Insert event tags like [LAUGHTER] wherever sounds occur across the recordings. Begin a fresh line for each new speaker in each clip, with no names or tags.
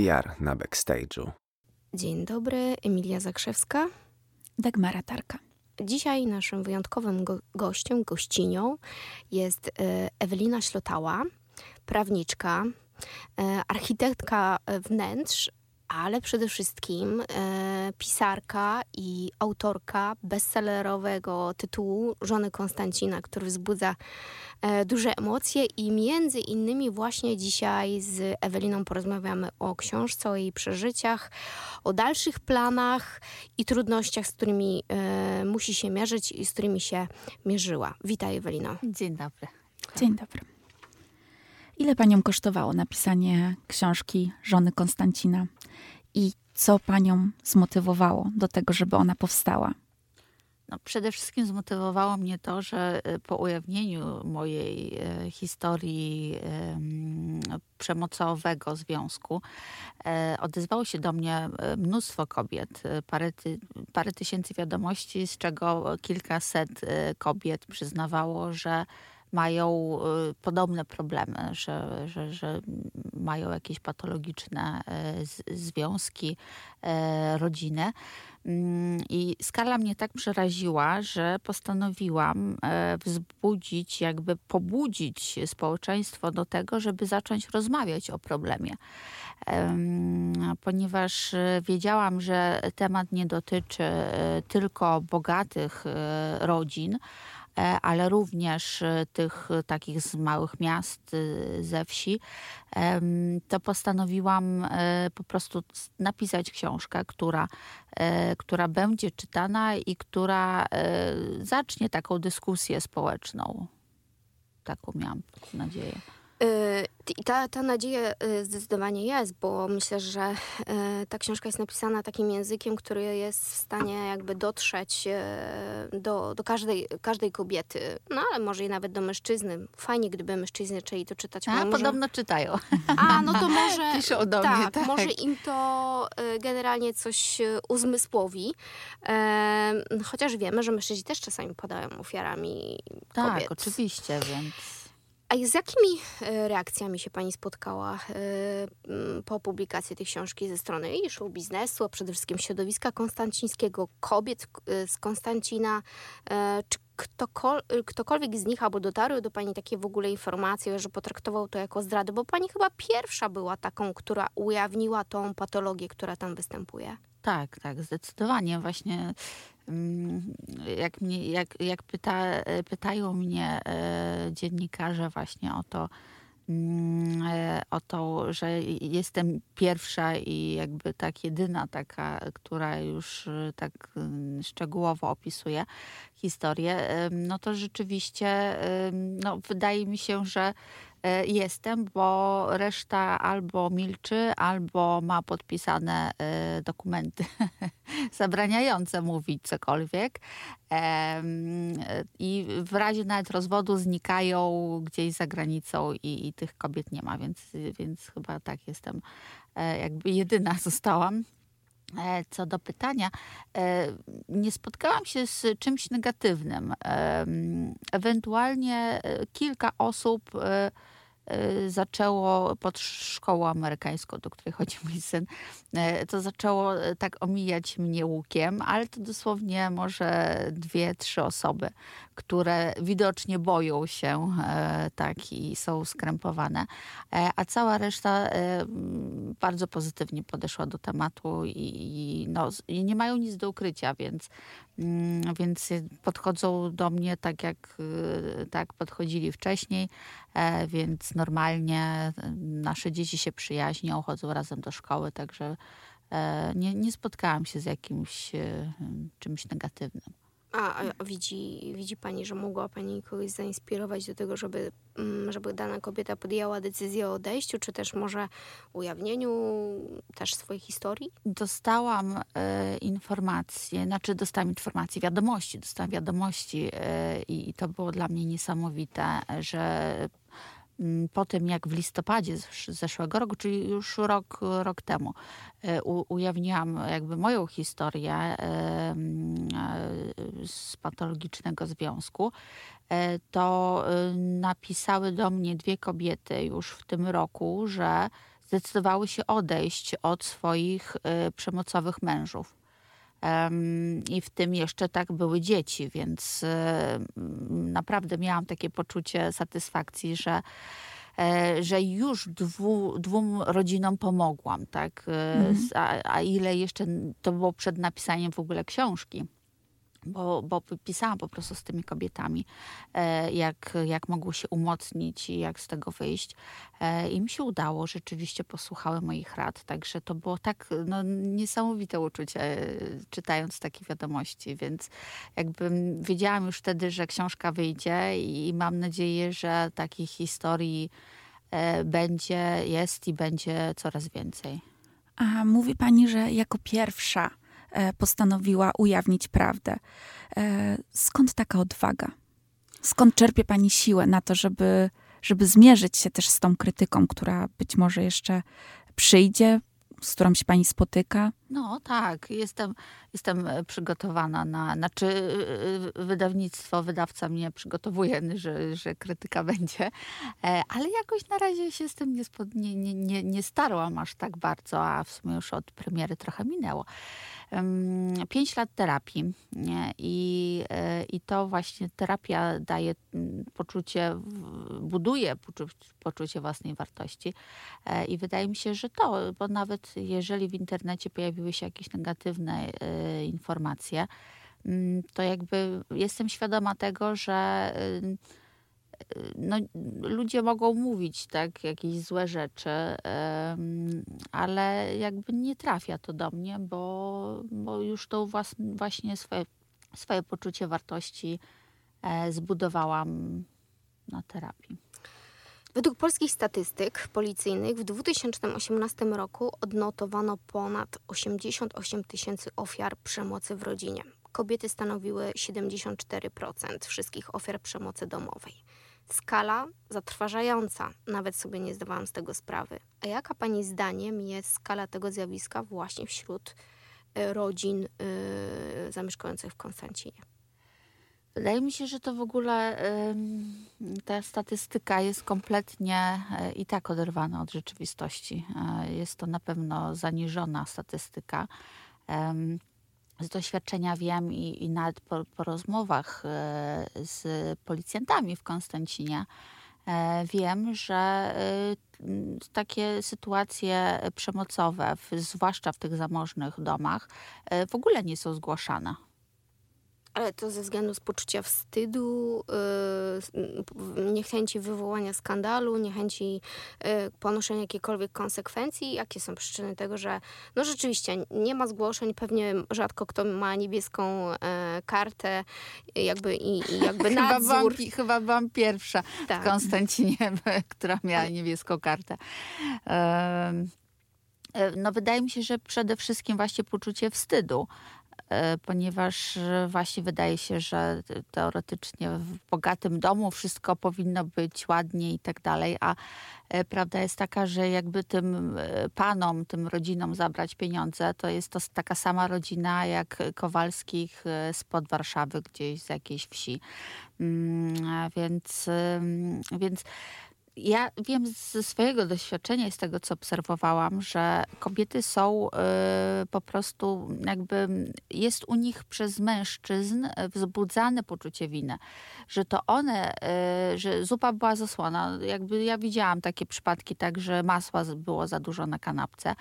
PR na backstage'u.
Dzień dobry, Emilia Zakrzewska.
Dagmara Tarka.
Dzisiaj naszym wyjątkowym go gościem, gościnią jest e, Ewelina Ślotała, prawniczka, e, architektka wnętrz, ale przede wszystkim e, pisarka i autorka bestsellerowego tytułu Żony Konstancina, który wzbudza e, duże emocje i między innymi właśnie dzisiaj z Eweliną porozmawiamy o książce, o jej przeżyciach, o dalszych planach i trudnościach, z którymi e, musi się mierzyć i z którymi się mierzyła. Witaj Ewelino.
Dzień dobry.
Dzień dobry. Ile panią kosztowało napisanie książki Żony Konstancina? I co panią zmotywowało do tego, żeby ona powstała?
No, przede wszystkim zmotywowało mnie to, że e, po ujawnieniu mojej e, historii przemocowego związku e, odezwało się do mnie mnóstwo kobiet, parę, ty, parę tysięcy wiadomości, z czego kilkaset kobiet przyznawało, że mają y, podobne problemy, że, że, że mają jakieś patologiczne y, związki, y, rodziny. Mm, I skala mnie tak przeraziła, że postanowiłam wzbudzić, jakby pobudzić społeczeństwo do tego, żeby zacząć rozmawiać o problemie. Ponieważ wiedziałam, że temat nie dotyczy tylko bogatych rodzin, ale również e, tych takich z małych miast, e, ze wsi, to postanowiłam po prostu napisać książkę, która, która będzie czytana i która zacznie taką dyskusję społeczną. Taką miałam nadzieję.
Y, I ta, ta nadzieja y, zdecydowanie jest, bo myślę, że y, ta książka jest napisana takim językiem, który jest w stanie jakby dotrzeć do, do każdej, każdej kobiety, no ale może i nawet do mężczyzny. Fajnie, gdyby mężczyźni zaczęli to czytać.
A, może... podobno czytają.
A, no to może... [LAUGHS]
Piszą do tak, mnie, tak.
może im to generalnie coś uzmysłowi. Chociaż wiemy, że mężczyźni też czasami padają ofiarami
tak,
kobiet.
Tak, oczywiście, więc...
A z jakimi e, reakcjami się Pani spotkała e, po publikacji tej książki ze strony i show biznesu, a przede wszystkim środowiska konstancińskiego, kobiet e, z Konstancina? Czy ktokol ktokolwiek z nich albo dotarły do Pani takie w ogóle informacje, że potraktował to jako zdradę? Bo Pani chyba pierwsza była taką, która ujawniła tą patologię, która tam występuje.
Tak, tak, zdecydowanie. Właśnie jak, mnie, jak, jak pyta, pytają mnie e, dziennikarze właśnie o to, mm, e, o to, że jestem pierwsza i jakby tak jedyna taka, która już e, tak mm, szczegółowo opisuje historię, no to rzeczywiście no, wydaje mi się, że jestem, bo reszta albo milczy, albo ma podpisane e, dokumenty [LAUGHS] zabraniające mówić cokolwiek. I w razie nawet rozwodu znikają gdzieś za granicą i, i tych kobiet nie ma, więc, więc chyba tak jestem e, jakby jedyna [LAUGHS] zostałam. Co do pytania, nie spotkałam się z czymś negatywnym. Ewentualnie kilka osób zaczęło pod szkołą amerykańską, do której chodzi mój syn, y, to zaczęło y, tak omijać mnie łukiem, ale to dosłownie może dwie, trzy osoby, które widocznie boją się tak i są skrępowane, a cała reszta bardzo pozytywnie podeszła do tematu i, i, no, i nie mają nic do ukrycia, więc Mm, więc podchodzą do mnie tak, jak tak podchodzili wcześniej, e, więc normalnie nasze dzieci się przyjaźnią, chodzą razem do szkoły, także e, nie, nie spotkałam się z jakimś e, czymś negatywnym.
A, a widzi, widzi Pani, że mogła Pani kogoś zainspirować do tego, żeby, mm, żeby dana kobieta podjęła decyzję o odejściu, czy też może ujawnieniu też swojej historii?
Dostałam e, informacje, znaczy dostałam informacje, wiadomości, dostałam wiadomości e, i to było dla mnie niesamowite, że po tym, jak w listopadzie zeszłego roku, czyli już rok, rok temu, e, u, ujawniłam jakby moją historię e, mm, e, z patologicznego związku, to napisały do mnie dwie kobiety już w tym roku, że zdecydowały się odejść od swoich przemocowych mężów. I w tym jeszcze tak były dzieci, więc naprawdę miałam takie poczucie satysfakcji, że, e, że już dwu, dwóm rodzinom pomogłam, tak? Mhm. A, a ile jeszcze to było przed napisaniem w ogóle książki bo, bo pisałam po prostu z tymi kobietami, e, jak, jak mogły się umocnić i jak z tego wyjść. E, I mi się udało, rzeczywiście posłuchały moich rad, także to było tak no, niesamowite uczucie, e, czytając takie wiadomości, więc jakby wiedziałam już wtedy, że książka wyjdzie i mam nadzieję, że takich historii będzie, jest i będzie coraz więcej.
A mówi pani, że jako pierwsza postanowiła ujawnić prawdę. E, skąd taka odwaga? Skąd czerpie pani siłę na to, żeby, żeby zmierzyć się też z tą krytyką, która być może jeszcze przyjdzie, z którą się pani spotyka?
No tak, jestem, jestem e, przygotowana na, znaczy wydawnictwo, wydawca mnie przygotowuje, [LAUGHS] że, że krytyka będzie, ale jakoś na razie się z tym nie, nie, nie, nie starłam aż tak bardzo, a w sumie już od premiery trochę minęło. Pięć lat terapii i, i to właśnie terapia daje poczucie, buduje poczucie własnej wartości i wydaje mi się, że to, bo nawet jeżeli w internecie pojawi pojawiły się jakieś negatywne y, informacje, mm, to jakby jestem świadoma tego, że y, y, no, ludzie mogą mówić tak, jakieś złe rzeczy, ale jakby nie trafia to do mnie, bo, bo już to właśnie swoje, swoje poczucie wartości e, zbudowałam na terapii.
Według polskich statystyk policyjnych w 2018 roku odnotowano ponad 88 tysięcy ofiar przemocy w rodzinie. Kobiety stanowiły 74% wszystkich ofiar przemocy domowej. Skala zatrważająca, nawet sobie nie zdawałam z tego sprawy. A jaka Pani zdaniem jest skala tego zjawiska właśnie wśród e, rodzin yy, zamieszkujących w Konstancinie?
Wydaje mi się, że to w ogóle ta statystyka jest kompletnie e, i tak oderwana od rzeczywistości. E, jest to na pewno zaniżona statystyka. Z doświadczenia wiem i, i nawet po, po rozmowach e, z policjantami w Konstancinie wiem, że takie sytuacje przemocowe, zwłaszcza w tych zamożnych domach, w ogóle nie są zgłaszane.
Ale to ze względu z poczucia wstydu, yy, niechęci wywołania skandalu, niechęci yy, ponoszenia jakichkolwiek konsekwencji. Jakie są przyczyny tego, że no rzeczywiście nie ma zgłoszeń, pewnie rzadko kto ma niebieską yy, kartę jakby i, i jakby nadzór.
chyba, byłam, chyba byłam pierwsza tak. w Konstancinie, [LAUGHS] która miała niebieską kartę. No wydaje mi się, że przede wszystkim właśnie poczucie wstydu. E, ponieważ właśnie wydaje się, że teoretycznie w bogatym domu wszystko powinno być ładnie i tak dalej, a e, prawda jest taka, że jakby tym e, panom, tym rodzinom zabrać pieniądze, to jest to taka sama rodzina jak Kowalskich spod Warszawy, gdzieś z jakiejś wsi. Mm, więc, więc ja wiem ze swojego doświadczenia i z tego, co obserwowałam, że kobiety są y, po prostu jakby jest u nich przez mężczyzn wzbudzane poczucie winy, że to one, y, że zupa była zasłona. Jakby ja widziałam takie przypadki, tak, że masła było za dużo na kanapce,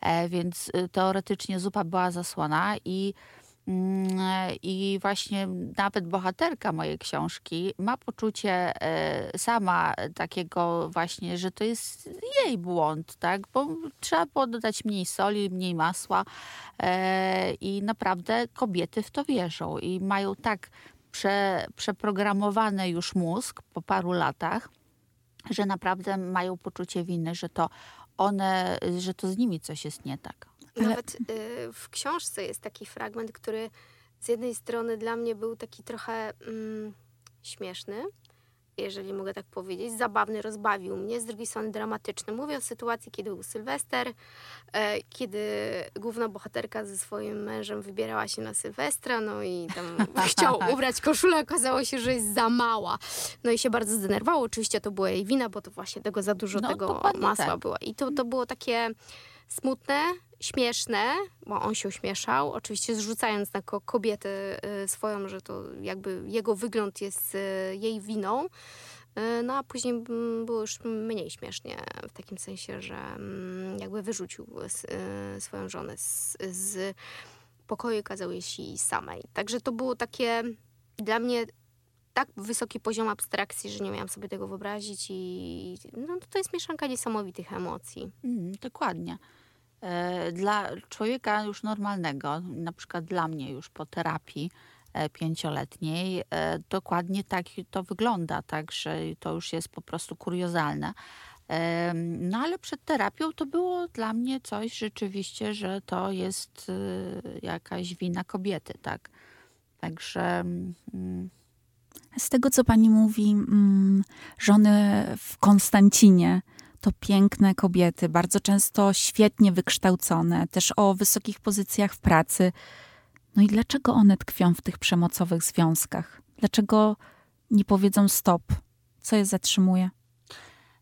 e, więc y, teoretycznie zupa była zasłona i I właśnie nawet bohaterka mojej książki ma poczucie e, sama takiego właśnie, że to jest jej błąd, tak? Bo trzeba było dodać mniej soli, mniej masła e, i naprawdę kobiety w to wierzą i mają tak prze, przeprogramowany już mózg po paru latach, że naprawdę mają poczucie winy, że to one, że to z nimi coś jest nie tak.
Nawet y, w książce jest taki fragment, który z jednej strony dla mnie był taki trochę mm, śmieszny, jeżeli mogę tak powiedzieć. Zabawny, rozbawił mnie, z drugiej strony dramatyczny. Mówię o sytuacji, kiedy był Sylwester, e, kiedy główna bohaterka ze swoim mężem wybierała się na Sylwestra, no i tam [LAUGHS] [LAUGHS] chciał ubrać koszulę, okazało się, że jest za mała. No i się bardzo zdenerwował. Oczywiście to była jej wina, bo to właśnie tego za dużo
No,
tego masła
tak.
było. I to, to było takie smutne, śmieszne, bo on się uśmieszał, oczywiście zrzucając na ko- kobietę y, swoją, że to jakby jego wygląd jest y, jej winą. Y, No a później mm, było już mniej śmiesznie, w takim sensie, że mm, jakby wyrzucił swoją żonę z, z pokoju i kazał jej samej. Także to było takie dla mnie tak wysoki poziom abstrakcji, że nie miałam sobie tego wyobrazić i no, to jest mieszanka niesamowitych emocji.
Mm, dokładnie. E, Dla człowieka już normalnego, na przykład dla mnie już po terapii e, pięcioletniej, e, dokładnie tak to wygląda, tak, że to już jest po prostu kuriozalne. No ale przed terapią to było dla mnie coś rzeczywiście, że to jest jakaś wina kobiety, tak. Także mm,
Z tego, co pani mówi, mm, żony w Konstancinie to piękne kobiety, bardzo często świetnie wykształcone, też o wysokich pozycjach w pracy. No i dlaczego one tkwią w tych przemocowych związkach? Dlaczego nie powiedzą stop? Co je zatrzymuje?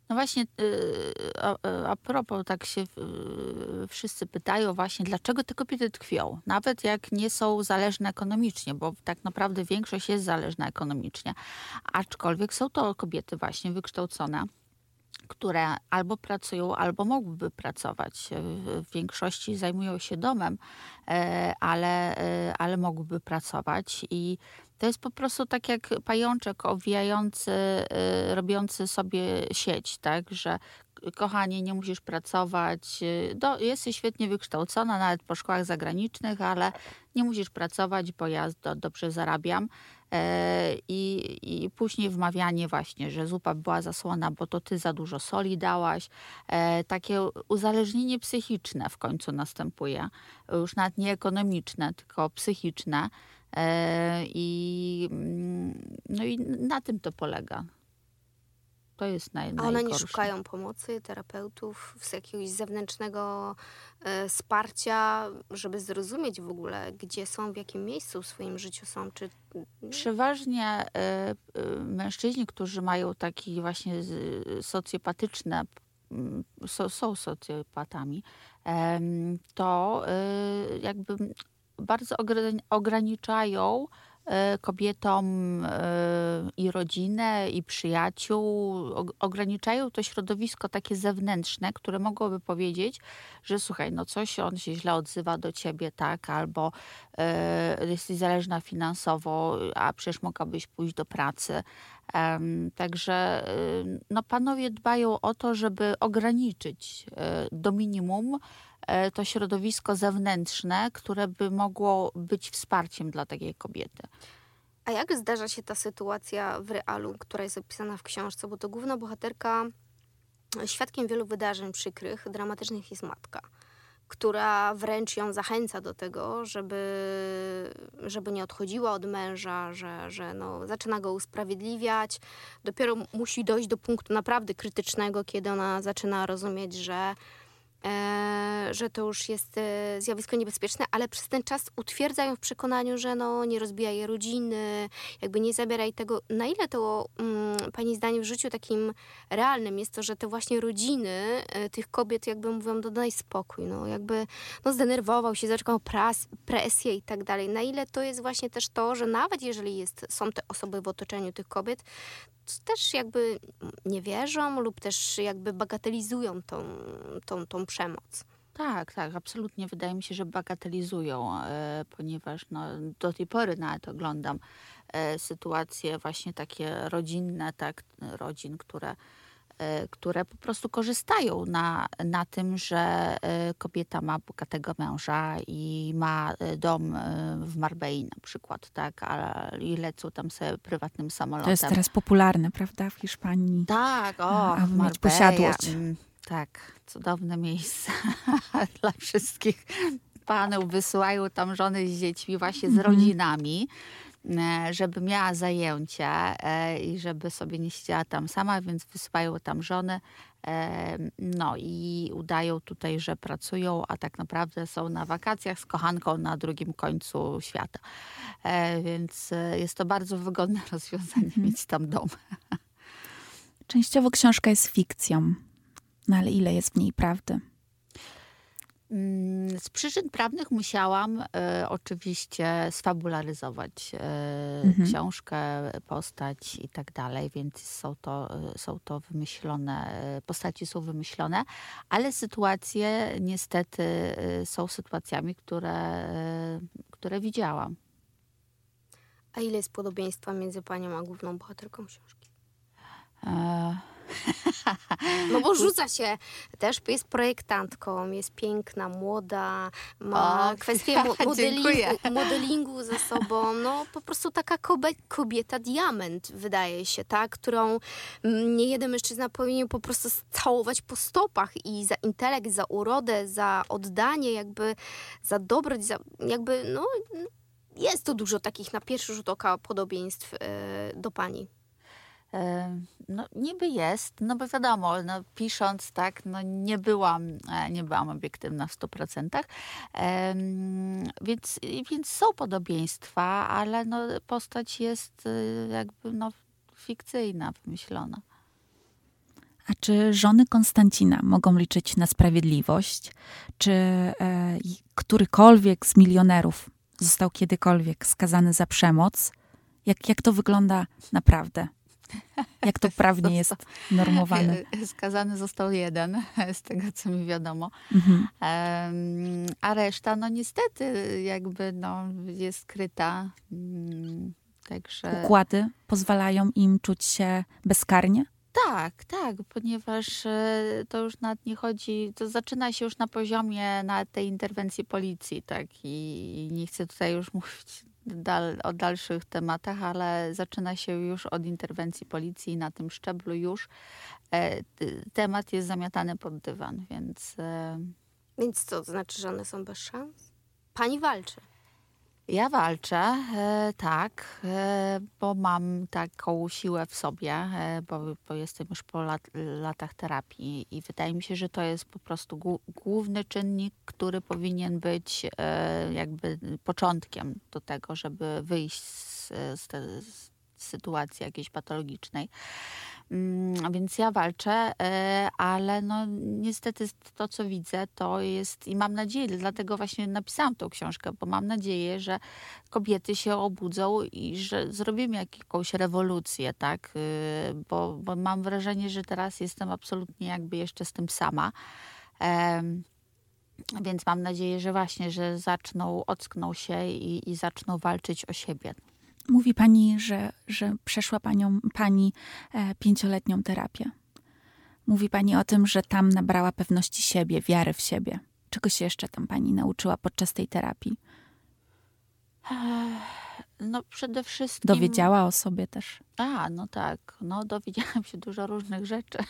No właśnie, y, a, a propos, tak się y, wszyscy pytają właśnie, dlaczego te kobiety tkwią, nawet jak nie są zależne ekonomicznie, bo tak naprawdę większość jest zależna ekonomicznie, aczkolwiek są to kobiety właśnie wykształcone, które albo pracują, albo mogłyby pracować. W w większości zajmują się domem, e, ale, e, ale mogłyby pracować i to jest po prostu tak jak pajączek owijający, robiący sobie sieć, tak, że kochanie, nie musisz pracować, do, jesteś świetnie wykształcona, nawet po szkołach zagranicznych, ale nie musisz pracować, bo ja do, dobrze zarabiam. E, I, I później wmawianie właśnie, że zupa była zasłona, bo to ty za dużo soli dałaś. E, takie uzależnienie psychiczne w końcu następuje. Już nawet nie ekonomiczne, tylko psychiczne. E, I, mm, no i na tym to polega. To jest naj,
A one nie szukają pomocy, terapeutów, z jakiegoś zewnętrznego e, wsparcia, żeby zrozumieć w ogóle, gdzie są, w jakim miejscu w swoim życiu są, czy
Przeważnie e, e, mężczyźni, którzy mają taki właśnie z- socjopatyczne, mm, so, są socjopatami, to e, jakby bardzo ograniczają kobietom e, i rodzinę, i przyjaciół, og- ograniczają to środowisko takie zewnętrzne, które mogłoby powiedzieć, że słuchaj, no coś on się źle odzywa do ciebie, tak, albo e, jesteś zależna finansowo, a przecież mogłabyś pójść do pracy. Także no, panowie dbają o to, żeby ograniczyć e, do minimum e, to środowisko zewnętrzne, które by mogło być wsparciem dla takiej kobiety.
A jak zdarza się ta sytuacja w realu, która jest opisana w książce? Bo to główna bohaterka, świadkiem wielu wydarzeń przykrych, dramatycznych jest matka, która wręcz ją zachęca do tego, żeby, żeby nie odchodziła od męża, że, że no, zaczyna go usprawiedliwiać. Dopiero musi dojść do punktu naprawdę krytycznego, kiedy ona zaczyna rozumieć, że e, że to już jest e, zjawisko niebezpieczne, ale przez ten czas utwierdza ją w przekonaniu, że no, nie rozbijaj rodziny, jakby nie zabieraj tego. Na ile to mm, Pani zdaniem w życiu takim realnym jest to, że te właśnie rodziny e, tych kobiet jakby mówią, no spokój, no jakby no, zdenerwował się, zaczekał pras, presję i tak dalej. Na ile to jest właśnie też to, że nawet jeżeli jest, są te osoby w otoczeniu tych kobiet, też jakby nie wierzą lub też jakby bagatelizują tą, tą, tą przemoc.
Tak, tak, absolutnie. Wydaje mi się, że bagatelizują, e, ponieważ no, do tej pory nawet oglądam e, sytuacje właśnie takie rodzinne, tak, rodzin, które, e, które po prostu korzystają na, na tym, że e, kobieta ma bogatego męża i ma e, dom e, w Marbei na przykład, tak, a, i lecą tam sobie prywatnym samolotem.
To jest teraz popularne, prawda, w Hiszpanii.
Tak, o,
A, mieć posiadłość.
Mm, tak, cudowne miejsce [LAUGHS] dla wszystkich panów. Wysyłają tam żony z dziećmi, właśnie z
Mhm.
rodzinami. E, żeby miała zajęcia e, i żeby sobie nie siedziała tam sama, więc wysyłają tam żony. e, No i udają tutaj, że pracują, a tak naprawdę są na wakacjach z kochanką na drugim końcu świata. Więc jest to bardzo wygodne [LAUGHS] rozwiązanie mieć tam dom.
Częściowo książka jest fikcją, no ale ile jest w niej prawdy?
Mm, Z przyczyn prawnych musiałam e, oczywiście sfabularyzować e,
Mhm.
książkę, postać i tak dalej, więc są to, są to wymyślone, e, postaci są wymyślone, ale sytuacje niestety e, są sytuacjami, które, e, które widziałam.
A ile jest podobieństwa między panią a główną bohaterką książki?
E,
No bo [LAUGHS] rzuca się, też jest projektantką, jest piękna, młoda, ma
O, [LAUGHS]
kwestię mo- modelingu, [LAUGHS] modelingu ze sobą. No po prostu taka kobieta diament, wydaje się, tak? Którą mm, nie jeden mężczyzna powinien po prostu całować po stopach i za intelekt, za urodę, za oddanie, jakby za dobroć, za jakby, no jest tu dużo takich na pierwszy rzut oka podobieństw e, do pani.
No, niby jest, no bo wiadomo, no, pisząc tak, no nie byłam, e, nie byłam obiektywna w 100%, Em, więc, więc są podobieństwa, ale no, postać jest y, jakby no, fikcyjna, wymyślona.
A czy żony Konstancina mogą liczyć na sprawiedliwość? Czy e, którykolwiek z milionerów został kiedykolwiek skazany za przemoc? Jak, jak to wygląda naprawdę? [LAUGHS] Jak to prawnie jest normowane? [LAUGHS]
E, Skazany został jeden, [LAUGHS] z tego co mi wiadomo.
Mhm.
A reszta, no niestety, jakby no, jest skryta. Mm, Także.
Układy pozwalają im czuć się bezkarnie?
Tak, tak, ponieważ e, to już nawet nie chodzi, to zaczyna się już na poziomie na tej interwencji policji, tak, i nie chcę tutaj już mówić dal, o dalszych tematach, ale zaczyna się już od interwencji policji na tym szczeblu już e, temat jest zamiatany pod dywan, więc e,
Więc co, to znaczy, że one są bez szans? Pani walczy.
Ja walczę, e, tak, e, bo mam taką siłę w sobie, e, bo, bo jestem już po lat, latach terapii i wydaje mi się, że to jest po prostu głó- główny czynnik, który powinien być jakby początkiem do tego, żeby wyjść z, z, te, z sytuacji jakiejś patologicznej. Mm, Więc ja walczę, e, ale no niestety to, co widzę, to jest i mam nadzieję, dlatego właśnie napisałam tą książkę, bo mam nadzieję, że kobiety się obudzą i że zrobimy jakąś rewolucję, tak? Y, Bo, bo mam wrażenie, że teraz jestem absolutnie jakby jeszcze z tym sama. Więc mam nadzieję, że właśnie, że zaczną, ockną się i, i zaczną walczyć o siebie.
Mówi pani, że, że przeszła panią, pani e, pięcioletnią terapię. Mówi pani o tym, że tam nabrała pewności siebie, wiary w siebie. Czego się jeszcze tam pani nauczyła podczas tej terapii?
No przede wszystkim...
Dowiedziała o sobie też.
A, no tak. No dowiedziałam się dużo różnych rzeczy. [LAUGHS]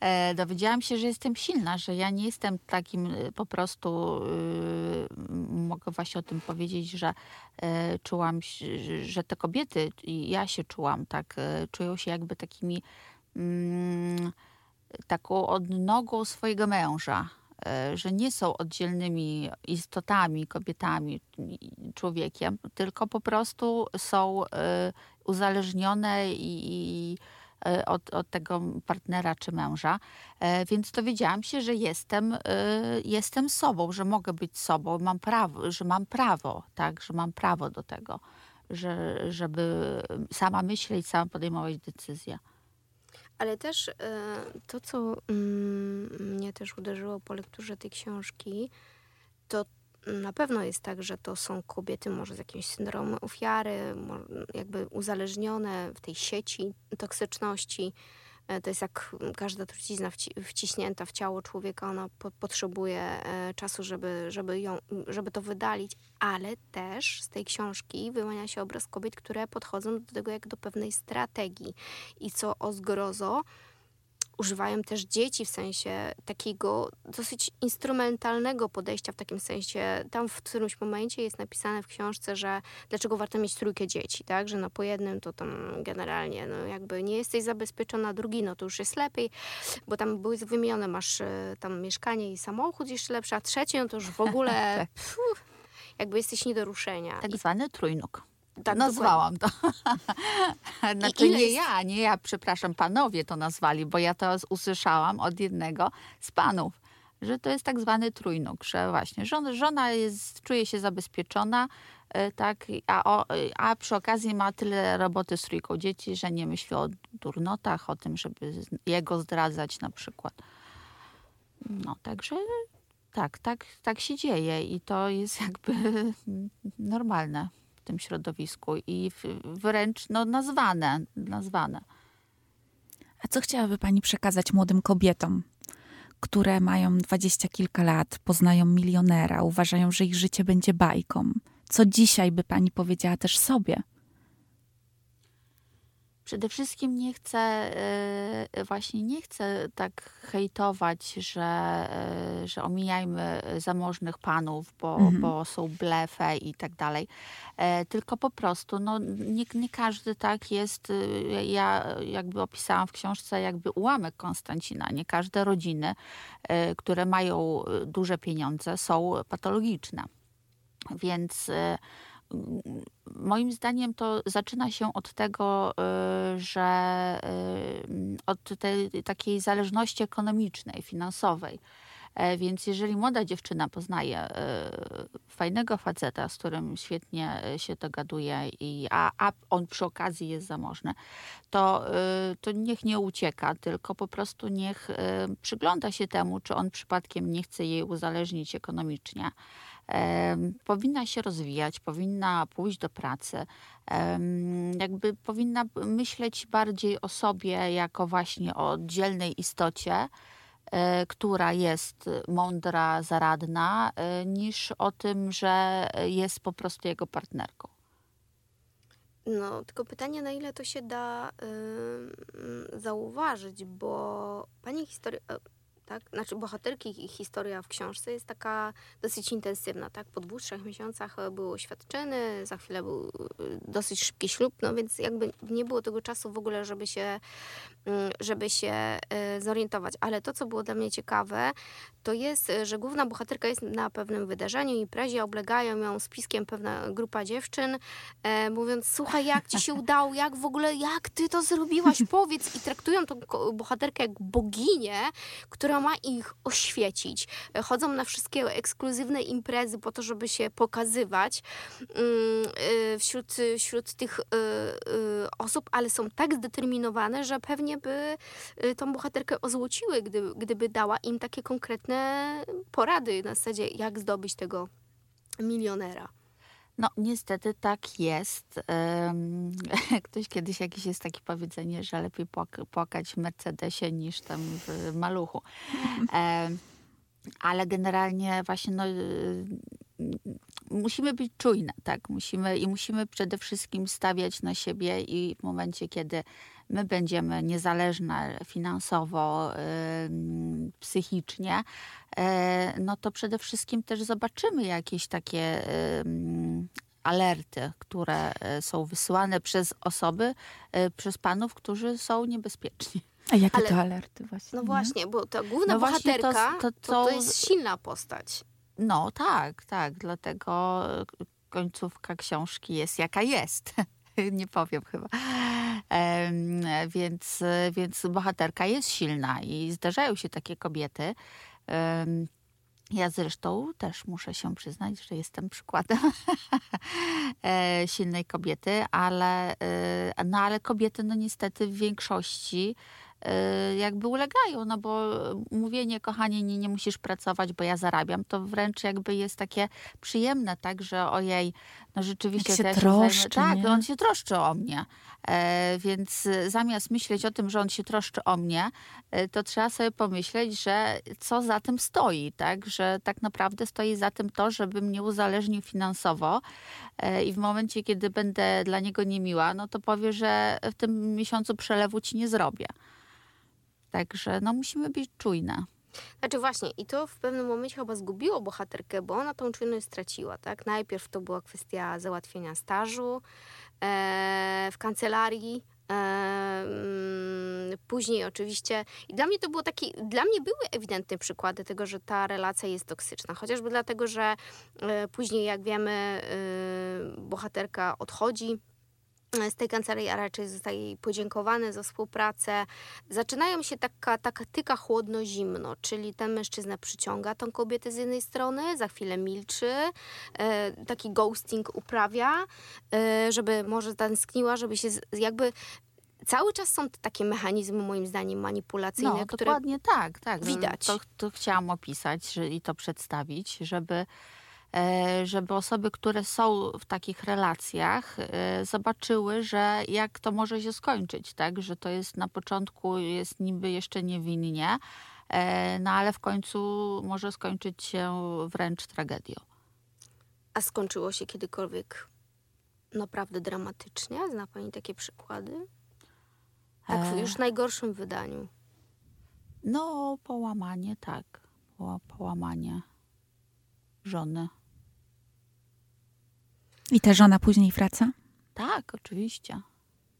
E, dowiedziałam się, że jestem silna, że ja nie jestem takim y, po prostu, y, mogę właśnie o tym powiedzieć, że e, czułam, się, że te kobiety, i ja się czułam tak, e, czują się jakby takimi, mm, taką odnogą swojego męża. E, Że nie są oddzielnymi istotami, kobietami, człowiekiem, tylko po prostu są e, uzależnione i, e, od, od tego partnera czy męża. Więc dowiedziałam się, że jestem, jestem sobą, że mogę być sobą, mam prawo, że mam prawo, tak, że mam prawo do tego, że, żeby sama myśleć, sama podejmować decyzje.
Ale też e, to, co mm, mnie też uderzyło po lekturze tej książki, to na pewno jest tak, że to są kobiety może z jakimś syndromem ofiary, jakby uzależnione w tej sieci toksyczności. E, To jest jak każda trucizna wci- wciśnięta w ciało człowieka, ona po- potrzebuje e, czasu, żeby, żeby, ją, żeby to wydalić, ale też z tej książki wyłania się obraz kobiet, które podchodzą do tego jak do pewnej strategii. I co o zgrozo używają też dzieci w sensie takiego dosyć instrumentalnego podejścia w takim sensie. Tam w którymś momencie jest napisane w książce, że dlaczego warto mieć trójkę dzieci, tak? Że no po jednym to tam generalnie no jakby nie jesteś zabezpieczona, drugi no to już jest lepiej, bo tam były wymienione, masz e, tam mieszkanie i samochód jeszcze lepsze, a trzecie no to już w ogóle [LAUGHS] tak. jakby jesteś nie do ruszenia.
Tak zwany trójnóg. Tak, Nazwałam to. [LAUGHS] znaczy nie jest... ja, nie ja, przepraszam, panowie to nazwali, bo ja to usłyszałam od jednego z panów, że to jest tak zwany trójnóg, że właśnie żona, żona jest, czuje się zabezpieczona, e, tak, a, o, a przy okazji ma tyle roboty z trójką dzieci, że nie myśli o durnotach, o tym, żeby jego zdradzać na przykład. No, także tak, tak, tak się dzieje i to jest jakby [LAUGHS] normalne tym środowisku i wręcz no, nazwane, nazwane.
A co chciałaby Pani przekazać młodym kobietom, które mają dwadzieścia kilka lat, poznają milionera, uważają, że ich życie będzie bajką? Co dzisiaj by Pani powiedziała też sobie?
Przede wszystkim nie chcę, e, właśnie nie chcę tak hejtować, że, e, że omijajmy zamożnych panów, bo, mhm. bo są blefe i tak dalej. E, tylko po prostu, no, nie, nie każdy tak jest, ja jakby opisałam w książce jakby ułamek Konstancina. Nie każde rodziny, które mają duże pieniądze są patologiczne. Więc moim zdaniem to zaczyna się od tego, y, że y, od tej takiej zależności ekonomicznej, finansowej. E, więc jeżeli młoda dziewczyna poznaje y, fajnego faceta, z którym świetnie się dogaduje, i, a, a on przy okazji jest zamożny, to, to niech nie ucieka, tylko po prostu niech przygląda się temu, czy on przypadkiem nie chce jej uzależnić ekonomicznie powinna się rozwijać, powinna pójść do pracy, jakby powinna myśleć bardziej o sobie jako właśnie o oddzielnej istocie, e, która jest mądra, zaradna, e, niż o tym, że jest po prostu jego partnerką.
No, tylko pytanie, na ile to się da zauważyć, bo pani historia, tak? Znaczy bohaterki i historia w książce jest taka dosyć intensywna, tak? Po dwóch, trzech miesiącach e, był oświadczony, za chwilę był e, dosyć szybki ślub, no więc jakby nie było tego czasu w ogóle, żeby się, mm, żeby się e, zorientować. Ale to, co było dla mnie ciekawe, to jest, że główna bohaterka jest na pewnym wydarzeniu, imprezie, oblegają ją spiskiem pewna grupa dziewczyn, mówiąc, słuchaj, jak ci się udało, jak w ogóle, jak ty to zrobiłaś, powiedz. I traktują tą bohaterkę jak boginię, która ma ich oświecić. Chodzą na wszystkie ekskluzywne imprezy po to, żeby się pokazywać mm, y, wśród, wśród tych y, y, osób, ale są tak zdeterminowane, że pewnie by tą bohaterkę ozłociły, gdyby, gdyby dała im takie konkretne porady na zasadzie, jak zdobyć tego milionera.
No, niestety tak jest. [LAUGHS] Ktoś kiedyś jakieś jest takie powiedzenie, że lepiej płakać w Mercedesie niż tam w maluchu. [LAUGHS] Ale generalnie właśnie no, y, musimy być czujne, tak? Musimy i musimy przede wszystkim stawiać na siebie i w momencie, kiedy my będziemy niezależne finansowo, psychicznie, e, no to przede wszystkim też zobaczymy jakieś takie alerty, które e, są wysyłane przez osoby, e, przez panów, którzy są niebezpieczni.
A jakie Ale, to alerty właśnie?
No właśnie, bo ta główna no bohaterka to, to, to, to, jest silna postać.
No tak, tak, dlatego końcówka książki jest jaka jest. [LAUGHS] [LAUGHS] nie powiem chyba. Więc, więc bohaterka jest silna i zdarzają się takie kobiety. Ja zresztą też muszę się przyznać, że jestem przykładem [LAUGHS] e, silnej kobiety, ale, e, no ale kobiety no niestety w większości jakby ulegają, no bo mówienie, kochanie, nie, nie musisz pracować, bo ja zarabiam, to wręcz jakby jest takie przyjemne, tak, że ojej, no rzeczywiście...
się troszczy,
Tak, on się troszczy o mnie. E, więc zamiast myśleć o tym, że on się troszczy o mnie, e, to trzeba sobie pomyśleć, że co za tym stoi, tak, że tak naprawdę stoi za tym to, żeby mnie uzależnił finansowo e, i w momencie, kiedy będę dla niego niemiła, no to powie, że w tym miesiącu przelewu ci nie zrobię. Także no, musimy być czujne.
Znaczy właśnie, i to w pewnym momencie chyba zgubiło bohaterkę, bo ona tą czujność straciła, tak? Najpierw to była kwestia załatwienia stażu e, w kancelarii, e, mm, później oczywiście, i dla mnie to było taki, dla mnie były ewidentne przykłady tego, że ta relacja jest toksyczna, chociażby dlatego, że e, później, jak wiemy, e, bohaterka odchodzi, z tej kancelarii, a raczej zostaje jej podziękowane za współpracę. Zaczynają się taka taktyka chłodno-zimno, czyli ten mężczyzna przyciąga tą kobietę z jednej strony, za chwilę milczy, e, taki ghosting uprawia, e, żeby może tęskniła, żeby się jakby cały czas są takie mechanizmy, moim zdaniem, manipulacyjne,
no,
które
dokładnie tak, tak.
widać.
To, to chciałam opisać że, i to przedstawić, żeby żeby osoby, które są w takich relacjach, e, zobaczyły, że jak to może się skończyć, tak? Że to jest na początku jest niby jeszcze niewinnie, e, no ale w końcu może skończyć się wręcz tragedią.
A skończyło się kiedykolwiek naprawdę dramatycznie? Zna Pani takie przykłady? Tak w już najgorszym wydaniu.
No, połamanie, tak. Połamanie żony.
I ta żona później wraca?
Tak, oczywiście.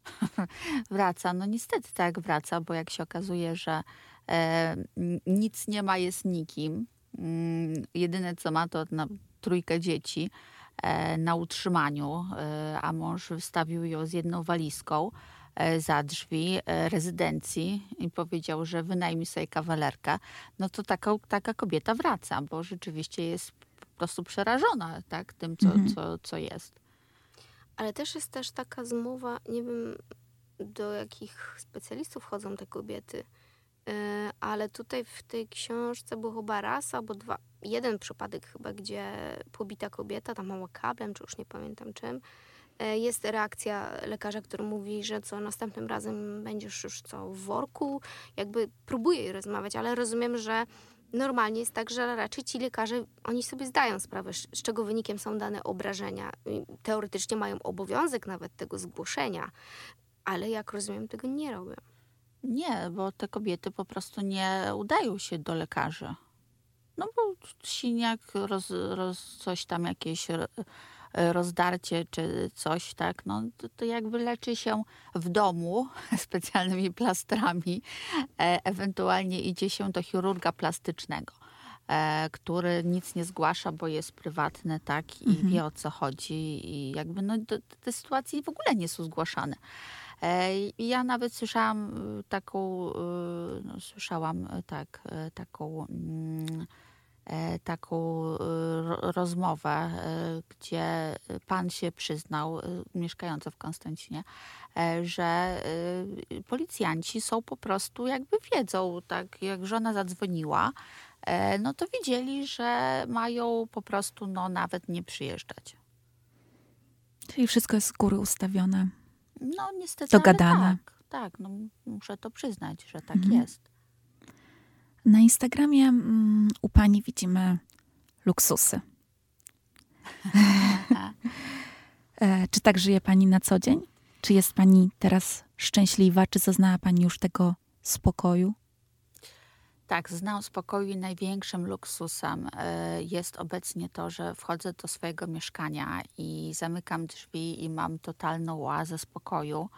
[LAUGHS] wraca. No niestety tak wraca, bo jak się okazuje, że e, nic nie ma, jest nikim. Mm, jedyne co ma to na trójkę dzieci e, na utrzymaniu, e, a mąż wystawił ją z jedną walizką e, za drzwi e, rezydencji i powiedział, że wynajmij sobie kawalerkę, no to taka, taka kobieta wraca, bo rzeczywiście jest prostu przerażona tak, tym, co, mhm. co, co jest.
Ale też jest też taka zmowa, nie wiem do jakich specjalistów chodzą te kobiety, e, ale tutaj w tej książce był chyba raz albo dwa, jeden przypadek chyba, gdzie pobita kobieta, tam mała kablem, czy już nie pamiętam czym, e, jest reakcja lekarza, który mówi, że co następnym razem będziesz już co w worku, jakby próbuje jej rozmawiać, ale rozumiem, że normalnie jest tak, że raczej ci lekarze, oni sobie zdają sprawę, z czego wynikiem są dane obrażenia. Teoretycznie mają obowiązek nawet tego zgłoszenia, ale jak rozumiem, tego nie robią.
Nie, bo te kobiety po prostu nie udają się do lekarzy. No bo siniak, roz, roz, coś tam jakieś rozdarcie czy coś, tak, no to, to jakby leczy się w domu [LAUGHS] specjalnymi plastrami, e, ewentualnie idzie się do chirurga plastycznego e, który nic nie zgłasza, bo jest prywatny, tak, i mhm. wie o co chodzi. I jakby no, te, te sytuacje w ogóle nie są zgłaszane. Ja nawet słyszałam taką, no, słyszałam tak, taką mm, E, taką e, rozmowę, e, gdzie pan się przyznał, mieszkający w Konstancinie, że policjanci są po prostu, jakby wiedzą, tak jak żona zadzwoniła, no to widzieli, że mają po prostu no, nawet nie przyjeżdżać.
Czyli wszystko jest z góry ustawione.
No niestety.
Dogadane.
Tak, tak no, muszę to przyznać, że tak mhm. jest.
Na Instagramie mm, u pani widzimy luksusy. [LAUGHS] E, czy tak żyje pani na co dzień? Czy jest pani teraz szczęśliwa? Czy zaznała pani już tego spokoju?
Tak, znam spokoju i największym luksusem e, jest obecnie to, że wchodzę do swojego mieszkania i zamykam drzwi i mam totalną oazę spokoju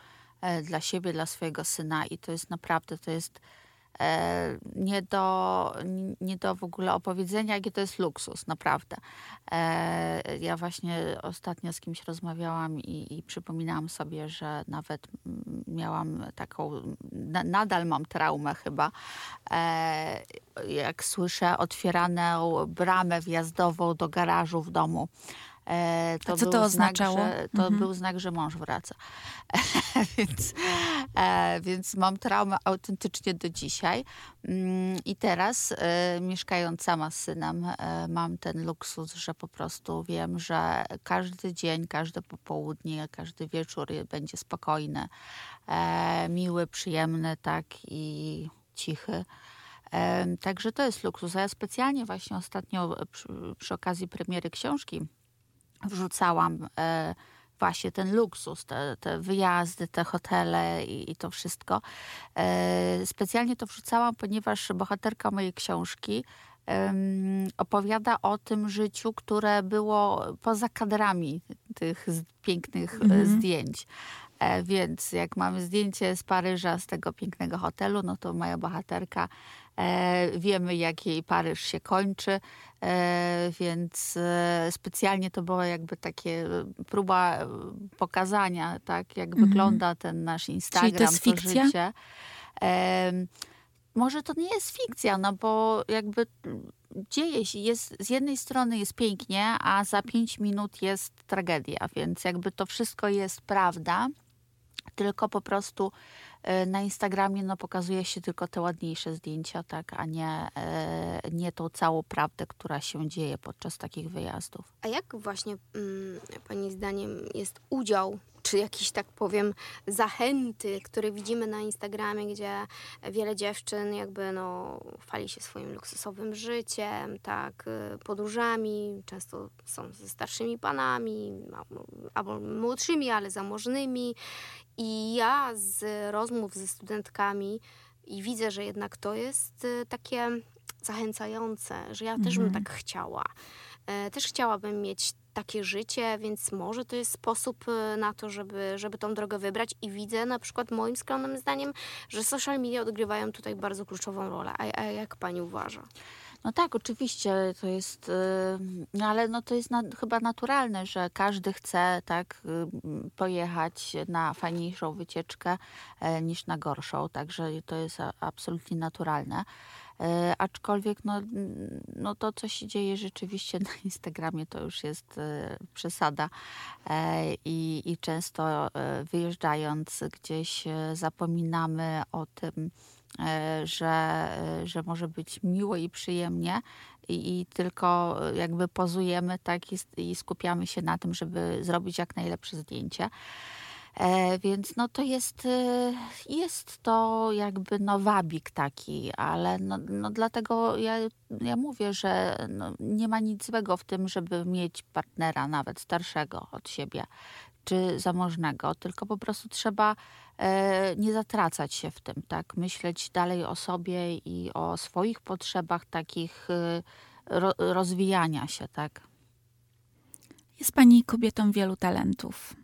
e, dla siebie, dla swojego syna i to jest naprawdę, to jest nie do, nie do w ogóle opowiedzenia, jaki to jest luksus, naprawdę. E, ja właśnie ostatnio z kimś rozmawiałam i, i przypominałam sobie, że nawet miałam taką, nadal mam traumę chyba, e, jak słyszę otwieraną bramę wjazdową do garażu w domu.
E, to co to oznaczało?
Znak, że, to mhm. był znak, że mąż wraca. [LAUGHS] więc, e, więc mam traumę autentycznie do dzisiaj. Mm, I teraz e, mieszkając sama z synem, mam ten luksus, że po prostu wiem, że każdy dzień, każde popołudnie, każdy wieczór będzie spokojny, miły, przyjemny, tak i cichy. Także to jest luksus. A ja specjalnie właśnie ostatnio przy, przy okazji premiery książki wrzucałam e, właśnie ten luksus, te, te wyjazdy, te hotele i, i to wszystko. E, specjalnie to wrzucałam, ponieważ bohaterka mojej książki opowiada o tym życiu, które było poza kadrami tych pięknych mm zdjęć. E, więc jak mamy zdjęcie z Paryża, z tego pięknego hotelu, no to moja bohaterka e, wiemy, jak jej Paryż się kończy, e, więc specjalnie to było jakby takie próba pokazania, tak, jak mhm. wygląda ten nasz Instagram,
Czyli to, jest fikcja?
to życie. Może to nie jest fikcja, no bo jakby dzieje się, jest, z jednej strony jest pięknie, a za pięć minut jest tragedia, więc jakby to wszystko jest prawda tylko po prostu e, na Instagramie no, pokazuje się tylko te ładniejsze zdjęcia, tak, a nie, e, nie tą całą prawdę, która się dzieje podczas takich wyjazdów.
A jak właśnie mm, Pani zdaniem jest udział czy jakieś, tak powiem, zachęty, które widzimy na Instagramie, gdzie wiele dziewczyn jakby no, chwali się swoim luksusowym życiem, tak, y, podróżami, często są ze starszymi panami, albo młodszymi, ale zamożnymi. I ja z rozmów ze studentkami i widzę, że jednak to jest y, takie zachęcające, że ja też bym mhm. tak chciała. E, też chciałabym mieć takie życie, więc może to jest sposób e, na to, żeby, żeby tą drogę wybrać i widzę na przykład moim skromnym zdaniem, że social media odgrywają tutaj bardzo kluczową rolę. A, a jak pani uważa?
No tak, oczywiście to jest, no ale no to jest na, chyba naturalne, że każdy chce tak pojechać na fajniejszą wycieczkę e, niż na gorszą, także to jest absolutnie naturalne. E, aczkolwiek no, no to, co się dzieje rzeczywiście na Instagramie, to już jest e, przesada. E, I, i często wyjeżdżając gdzieś zapominamy o tym, że, że może być miło i przyjemnie i, i tylko jakby pozujemy tak i, i skupiamy się na tym, żeby zrobić jak najlepsze zdjęcie. E, więc no to jest, e, jest to jakby no wabik taki, ale no, no dlatego ja, ja mówię, że no nie ma nic złego w tym, żeby mieć partnera nawet starszego od siebie czy zamożnego, tylko po prostu trzeba e, nie zatracać się w tym, tak? Myśleć dalej o sobie i o swoich potrzebach takich ro, rozwijania się, tak?
Jest pani kobietą wielu talentów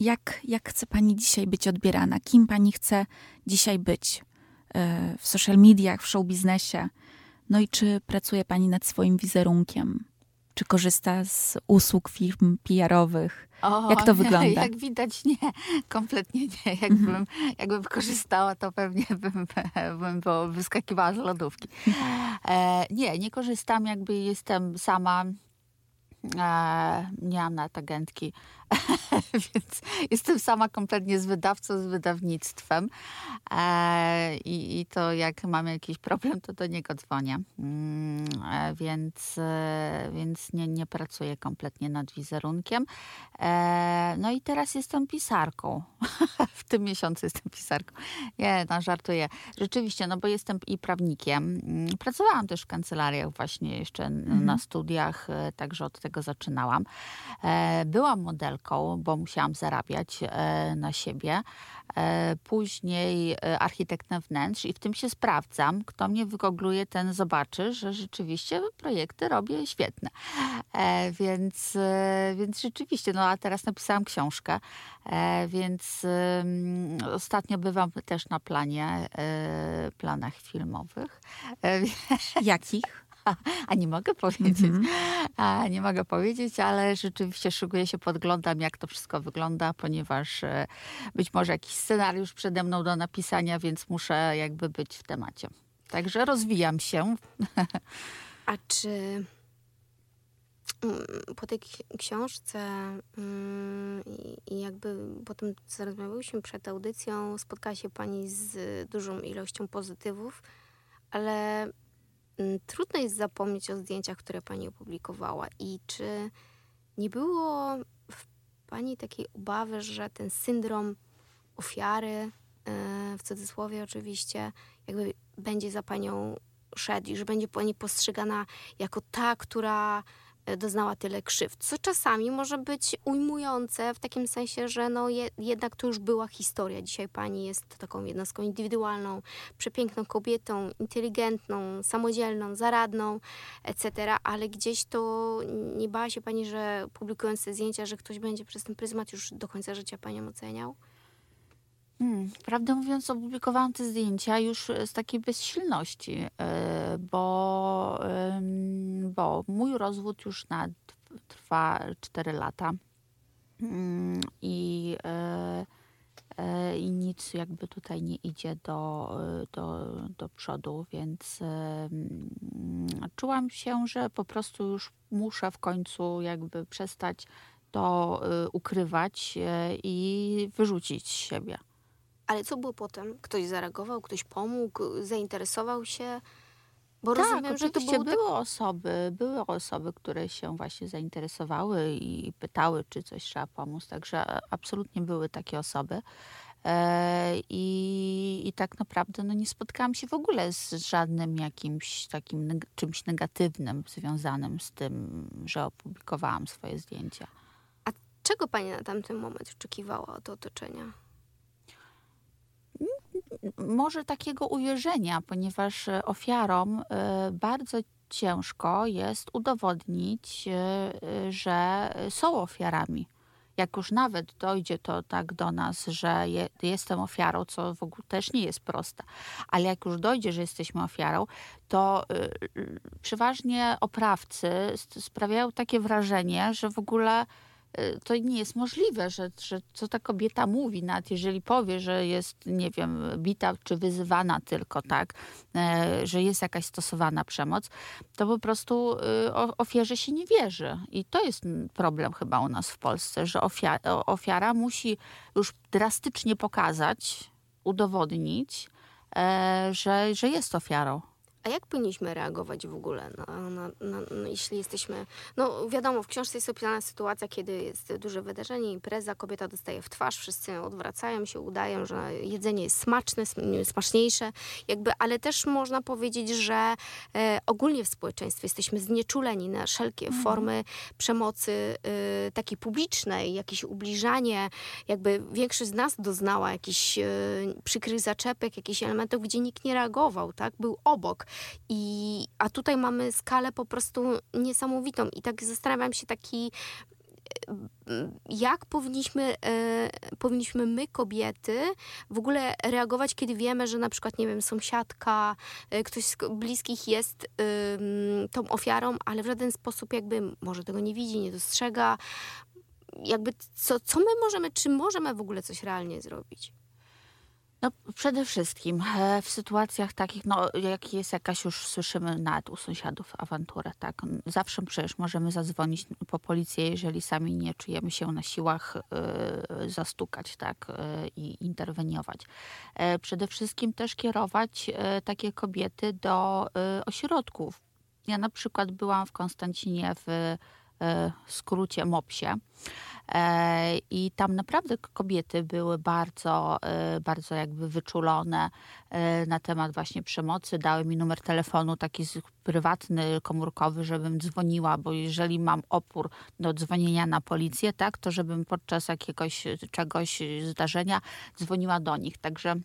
jak, jak chce Pani dzisiaj być odbierana? Kim Pani chce dzisiaj być e, w social mediach, w show biznesie? No i czy pracuje Pani nad swoim wizerunkiem? Czy korzysta z usług firm PR-owych? O, jak to wygląda?
Jak widać, nie, kompletnie nie. Jakbym, mhm. jakbym korzystała, to pewnie [LAUGHS] bym, bym wyskakiwała z lodówki. E, nie, nie korzystam, jakby jestem sama E, nie mam nawet agentki, [LAUGHS] więc jestem sama kompletnie z wydawcą, z wydawnictwem e, i, i, to jak mam jakiś problem, to do niego dzwonię. Mm, e, więc, e, więc nie, nie pracuję kompletnie nad wizerunkiem. E, no i teraz jestem pisarką. [LAUGHS] w tym miesiącu jestem pisarką. Nie, no żartuję. Rzeczywiście, no bo jestem i prawnikiem. Mm, pracowałam też w kancelariach właśnie jeszcze mhm. na studiach, e, także od tego zaczynałam. Byłam modelką, bo musiałam zarabiać na siebie. E, później e, architektem wnętrz i w tym się sprawdzam. Kto mnie wygoogluje, ten zobaczy, że rzeczywiście projekty robię świetne. E, więc, więc rzeczywiście, no a teraz napisałam książkę, więc ostatnio bywam też na planie, planach filmowych.
Jakich? [LAUGHS]
A nie mogę powiedzieć. Mm -hmm. A nie mogę powiedzieć, ale rzeczywiście szykuję się, podglądam, jak to wszystko wygląda, ponieważ e, być może jakiś scenariusz przede mną do napisania, więc muszę jakby być w temacie. Także rozwijam się.
A czy mm, po tej książce mm, i jakby potem co rozmawiałyśmy przed audycją, spotkała się Pani z dużą ilością pozytywów, ale trudno jest zapomnieć o zdjęciach, które pani opublikowała. I czy nie było w pani takiej obawy, że ten syndrom ofiary, e, w cudzysłowie oczywiście, jakby będzie za panią szedł i że będzie pani postrzegana jako ta, która doznała tyle krzywd, co czasami może być ujmujące w takim sensie, że no je, jednak to już była historia. Dzisiaj pani jest taką jednostką indywidualną, przepiękną kobietą, inteligentną, samodzielną, zaradną, etc., ale gdzieś to nie bała się pani, że publikując te zdjęcia, że ktoś będzie przez ten pryzmat już do końca życia panią oceniał?
Hmm, prawdę mówiąc, opublikowałam te zdjęcia już z takiej bezsilności, e, bo, bo mój rozwód już nad, trwa 4 lata mm, i, e, e, i nic jakby tutaj nie idzie do, do, do przodu, więc czułam się, że po prostu już muszę w końcu jakby przestać to ukrywać i wyrzucić z siebie.
Ale co było potem? Ktoś zareagował, ktoś pomógł, zainteresował się?
Bo tak, rozumiem, że to było były tak... osoby, były osoby, które się właśnie zainteresowały i pytały, czy coś trzeba pomóc. Także absolutnie były takie osoby. E, I, I tak naprawdę no, nie spotkałam się w ogóle z żadnym jakimś takim czymś negatywnym związanym z tym, że opublikowałam swoje zdjęcia.
A czego pani na tamten moment oczekiwała od otoczenia?
Może takiego ujeżdżenia, ponieważ e, ofiarom e, bardzo ciężko jest udowodnić, e, że są ofiarami. Jak już nawet dojdzie to tak do nas, że je, jestem ofiarą, co w ogóle też nie jest proste, ale jak już dojdzie, że jesteśmy ofiarą, to y, przeważnie oprawcy sprawiają takie wrażenie, że w ogóle Y, to nie jest możliwe, że, że co ta kobieta mówi, nawet jeżeli powie, że jest, nie wiem, bita czy wyzywana tylko, tak, e, że jest jakaś stosowana przemoc, to po prostu y, ofierze się nie wierzy. I to jest problem chyba u nas w Polsce, że ofiara, ofiara musi już drastycznie pokazać, udowodnić, e, że, że jest ofiarą.
A jak powinniśmy reagować w ogóle, na, na, na, jeśli jesteśmy... No wiadomo, w książce jest opisana sytuacja, kiedy jest duże wydarzenie, impreza, kobieta dostaje w twarz, wszyscy odwracają się, udają, że jedzenie jest smaczne, smaczniejsze, jakby, ale też można powiedzieć, że e, ogólnie w społeczeństwie jesteśmy znieczuleni na wszelkie mhm. formy przemocy e, takiej publicznej, jakieś ubliżanie, jakby większość z nas doznała jakichś e, przykrych zaczepek, jakichś elementów, gdzie nikt nie reagował, tak? Był obok. I, a tutaj mamy skalę po prostu niesamowitą. I tak zastanawiam się taki jak powinniśmy, e, powinniśmy my, kobiety, w ogóle reagować, kiedy wiemy, że na przykład, nie wiem, sąsiadka, e, ktoś z bliskich jest tą ofiarą, ale w żaden sposób jakby może tego nie widzi, nie dostrzega. Jakby co, co my możemy, czy możemy w ogóle coś realnie zrobić?
No, przede wszystkim e, w sytuacjach takich, no, jak jest jakaś już, słyszymy nawet u sąsiadów awanturę, tak, zawsze przecież możemy zadzwonić po policję, jeżeli sami nie czujemy się na siłach y, zastukać, tak, y, i interweniować. Y, przede wszystkim też kierować takie kobiety do ośrodków. Ja na przykład byłam w Konstancinie w skrócie MOPSie E, I tam naprawdę kobiety były bardzo, e, bardzo jakby wyczulone e, na temat właśnie przemocy. Dały mi numer telefonu taki prywatny, komórkowy, żebym dzwoniła, bo jeżeli mam opór do dzwonienia na policję, tak, to żebym podczas jakiegoś czegoś zdarzenia dzwoniła do nich. Także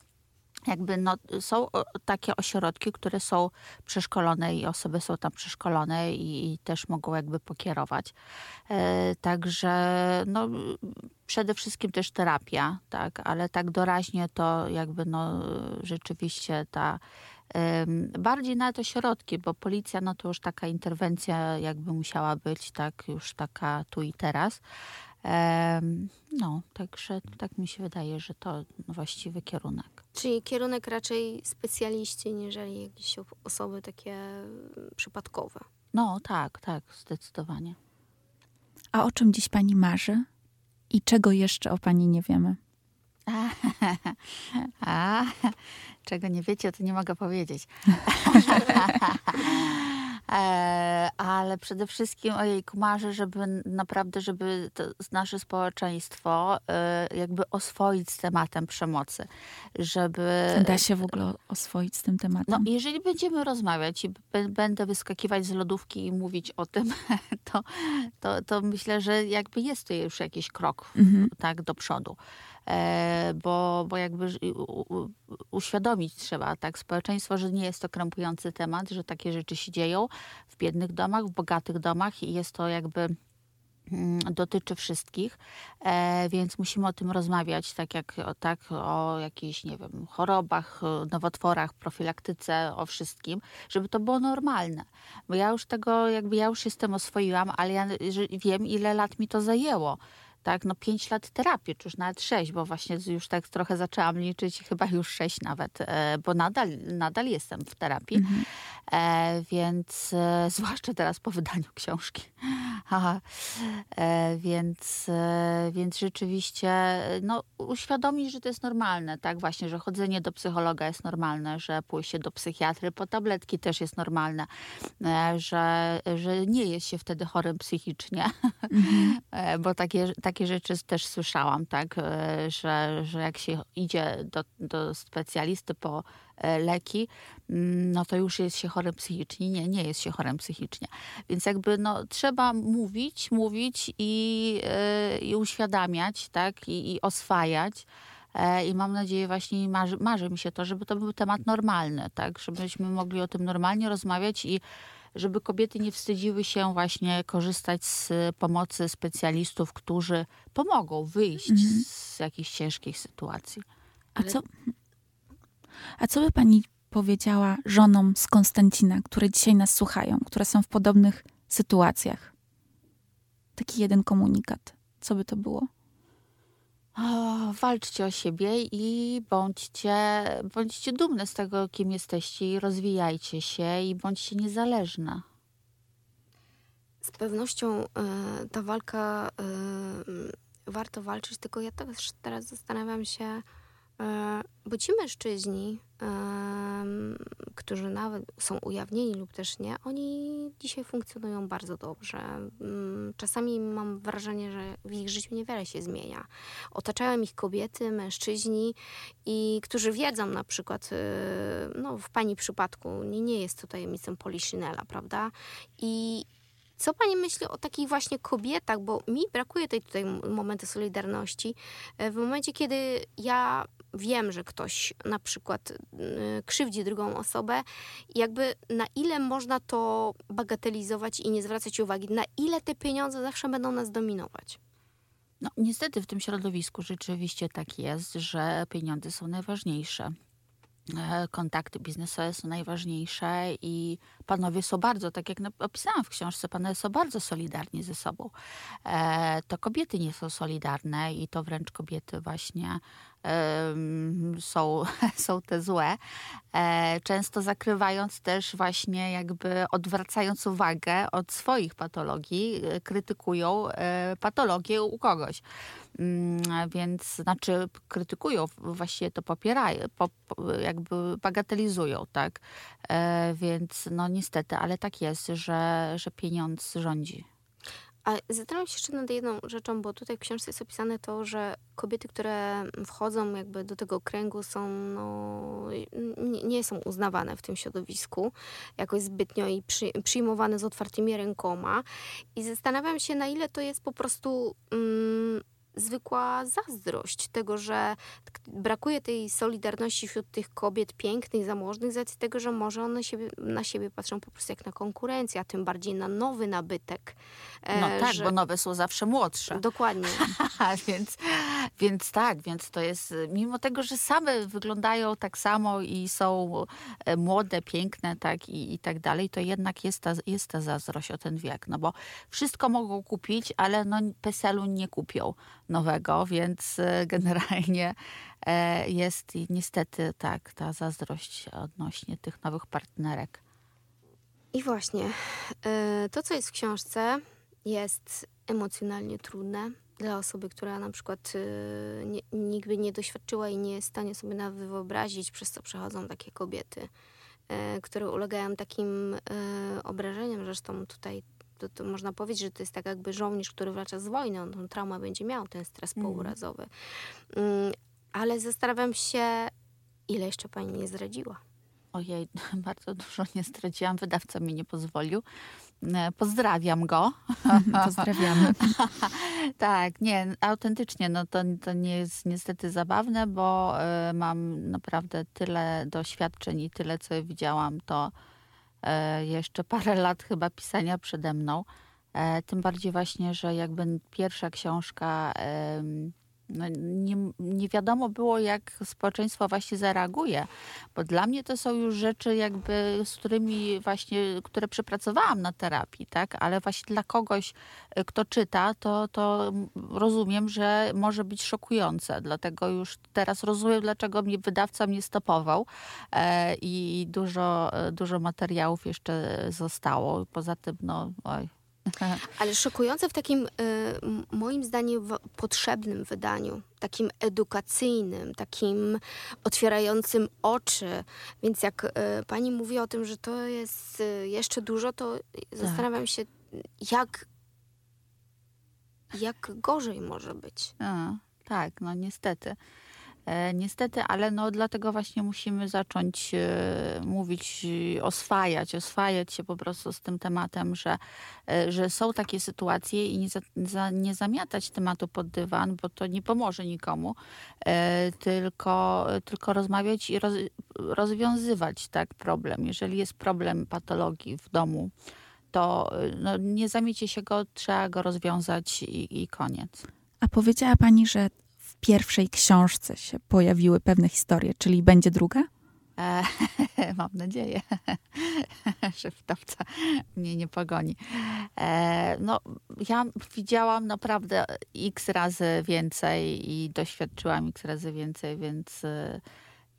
jakby no, są takie ośrodki, które są przeszkolone i osoby są tam przeszkolone i, i też mogą jakby pokierować. E, także no, przede wszystkim też terapia, tak, ale tak doraźnie to jakby no, rzeczywiście ta bardziej na to środki, bo policja, no to już taka interwencja jakby musiała być, tak, już taka tu i teraz. No, także tak mi się wydaje, że to właściwy kierunek.
Czyli kierunek raczej specjaliści, niżeli jakieś osoby takie przypadkowe.
No, tak, tak, zdecydowanie.
A o czym dziś pani marzy? I czego jeszcze o pani nie wiemy?
A, [LAUGHS] a czego nie wiecie, to nie mogę powiedzieć. [LAUGHS] E, ale przede wszystkim ojej, marzę, żeby naprawdę, żeby to nasze społeczeństwo e, jakby oswoić z tematem przemocy. Żeby...
Da się w ogóle oswoić z tym tematem?
No, jeżeli będziemy rozmawiać i będę wyskakiwać z lodówki i mówić o tym, [LAUGHS] to, to, to myślę, że jakby jest to już jakiś krok mhm. tak do przodu. E, bo, bo jakby uświadomić trzeba tak społeczeństwo, że nie jest to krępujący temat, że takie rzeczy się dzieją w biednych domach, w bogatych domach i jest to jakby mm, dotyczy wszystkich, e, więc musimy o tym rozmawiać, tak jak tak, o jakichś, nie wiem, chorobach, nowotworach, profilaktyce, o wszystkim, żeby to było normalne. Bo ja już tego, jakby ja już jestem oswoiłam, ale ja wiem, ile lat mi to zajęło tak, no pięć lat terapii, czy już nawet sześć, bo właśnie już tak trochę zaczęłam liczyć, chyba już sześć nawet, e, bo nadal, nadal jestem w terapii, mhm. e, więc e, [LAUGHS] zwłaszcza teraz po wydaniu książki. [LAUGHS] Aha. E, więc, e, więc rzeczywiście no, uświadomić, że to jest normalne, tak właśnie, że chodzenie do psychologa jest normalne, że pójście do psychiatry po tabletki też jest normalne, e, że, że nie jest się wtedy chorym psychicznie, [LAUGHS] mhm. bo takie, takie rzeczy też słyszałam, tak, że, że jak się idzie do, do specjalisty po E, leki, mm, no to już jest się chorym psychicznie. Nie, nie jest się chorym psychicznie. Więc jakby no, trzeba mówić, mówić i, yy, i uświadamiać, tak, i, i oswajać. E, I mam nadzieję, właśnie marzy, marzy mi się to, żeby to był temat normalny, tak? Żebyśmy mogli o tym normalnie rozmawiać i żeby kobiety nie wstydziły się właśnie korzystać z pomocy specjalistów, którzy pomogą wyjść mhm. z jakichś ciężkich sytuacji.
A co, a co by pani powiedziała żonom z Konstancina, które dzisiaj nas słuchają, które są w podobnych sytuacjach? Taki jeden komunikat. Co by to było?
O, walczcie o siebie i bądźcie, bądźcie dumne z tego, kim jesteście i rozwijajcie się i bądźcie niezależne.
Z pewnością y, ta walka, y, warto walczyć, tylko ja też teraz zastanawiam się, bo ci mężczyźni, którzy nawet są ujawnieni lub też nie, oni dzisiaj funkcjonują bardzo dobrze. Mm, czasami mam wrażenie, że w ich życiu niewiele się zmienia. Otaczają ich kobiety, mężczyźni, i którzy wiedzą na przykład, y, no w pani przypadku, nie, nie jest to tajemnicą Poliszynela, prawda? I co pani myśli o takich właśnie kobietach, bo mi brakuje tej tutaj momentu solidarności. E, w momencie, kiedy ja wiem, że ktoś na przykład y, krzywdzi drugą osobę, jakby na ile można to bagatelizować i nie zwracać uwagi, na ile te pieniądze zawsze będą nas dominować.
No, niestety w tym środowisku rzeczywiście tak jest, że pieniądze są najważniejsze. E, kontakty biznesowe są najważniejsze i panowie są bardzo, tak jak opisałam w książce, panowie są bardzo solidarni ze sobą. E, to kobiety nie są solidarne i to wręcz kobiety właśnie są, [LAUGHS] są te złe, e, często zakrywając też właśnie jakby odwracając uwagę od swoich patologii, e, krytykują e, patologię u kogoś. Mm, więc znaczy krytykują, właściwie to popierają, jakby bagatelizują, tak? Więc no niestety, ale tak jest, że, że pieniądz rządzi.
A zastanawiam się jeszcze nad jedną rzeczą, bo tutaj w książce jest opisane to, że kobiety, które wchodzą jakby do tego kręgu są, no, nie, są uznawane w tym środowisku jakoś zbytnio i przy, przyjmowane z otwartymi rękoma. I zastanawiam się, na ile to jest po prostu... Mm, zwykła zazdrość tego, że brakuje tej solidarności wśród tych kobiet pięknych, zamożnych, z racji tego, że może one siebie, na siebie patrzą po prostu jak na konkurencję, a tym bardziej na nowy nabytek.
E, no tak, że... bo nowe są zawsze młodsze.
Dokładnie. [LAUGHS]
więc, więc tak, więc to jest, mimo tego, że same wyglądają tak samo i są e, młode, piękne, tak i, i tak dalej, to jednak jest ta, jest ta zazdrość o ten wiek, no bo wszystko mogą kupić, ale no PESEL-u nie kupią nowego, więc e, generalnie e, jest niestety tak ta zazdrość odnośnie tych nowych partnerek.
I właśnie, e, to co jest w książce jest emocjonalnie trudne dla osoby, która na przykład nie, nigdy nie doświadczyła i nie jest w stanie sobie nawet wyobrazić, przez co przechodzą takie kobiety. które ulegają takim obrażeniom. Zresztą tutaj to, to, można powiedzieć, że to jest tak jakby żołnierz, który wraca z wojny, on tą traumę będzie miał, ten stres mm. pourazowy. Ale zastanawiam się, ile jeszcze pani nie zdradziła.
Ojej, [LAUGHS] bardzo dużo nie zdradziłam, wydawca mi nie pozwolił. E, pozdrawiam go.
Pozdrawiamy. [LAUGHS]
tak, nie, autentycznie, no to, to nie jest niestety zabawne, bo y, mam naprawdę tyle doświadczeń i tyle, co widziałam, to y, jeszcze parę lat chyba pisania przede mną. Y, tym bardziej właśnie, że jakby pierwsza książka no, nie, nie wiadomo było, jak społeczeństwo właśnie zareaguje, bo dla mnie to są już rzeczy jakby, z którymi właśnie, które przepracowałam na terapii, tak, ale właśnie dla kogoś, y, kto czyta, to, to rozumiem, że może być szokujące, dlatego już teraz rozumiem, dlaczego mnie wydawca mnie stopował e, i dużo, dużo materiałów jeszcze zostało. Poza tym, no, oj, [LAUGHS]
Ale szokujące w takim, y, moim zdaniem, potrzebnym wydaniu, takim edukacyjnym, takim otwierającym oczy. Więc jak y, pani mówi o tym, że to jest y, jeszcze dużo, to tak. zastanawiam się, jak, jak gorzej może być.
A, tak, no niestety. E, niestety, ale no dlatego właśnie musimy zacząć e, mówić, oswajać, oswajać się po prostu z tym tematem, że, e, że są takie sytuacje i nie, za, nie zamiatać tematu pod dywan, bo to nie pomoże nikomu, tylko, tylko rozmawiać i roz, rozwiązywać tak problem. Jeżeli jest problem patologii w domu, to no, nie zamiecie się go, trzeba go rozwiązać i, i koniec.
A powiedziała Pani, że pierwszej książce się pojawiły pewne historie, czyli będzie druga?
E, [LAUGHS] mam nadzieję, [LAUGHS] że wdawca mnie nie pogoni. E, no, ja widziałam naprawdę x razy więcej i doświadczyłam x razy więcej, więc,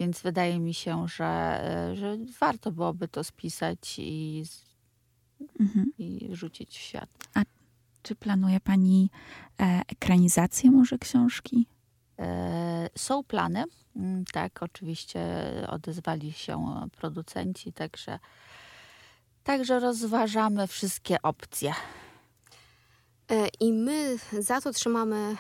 więc wydaje mi się, że, że warto byłoby to spisać i, mhm. i rzucić w świat.
A czy planuje Pani e, ekranizację może książki?
E, są plany, mm, tak, oczywiście odezwali się producenci, także, także rozważamy wszystkie opcje.
E, I my za to trzymamy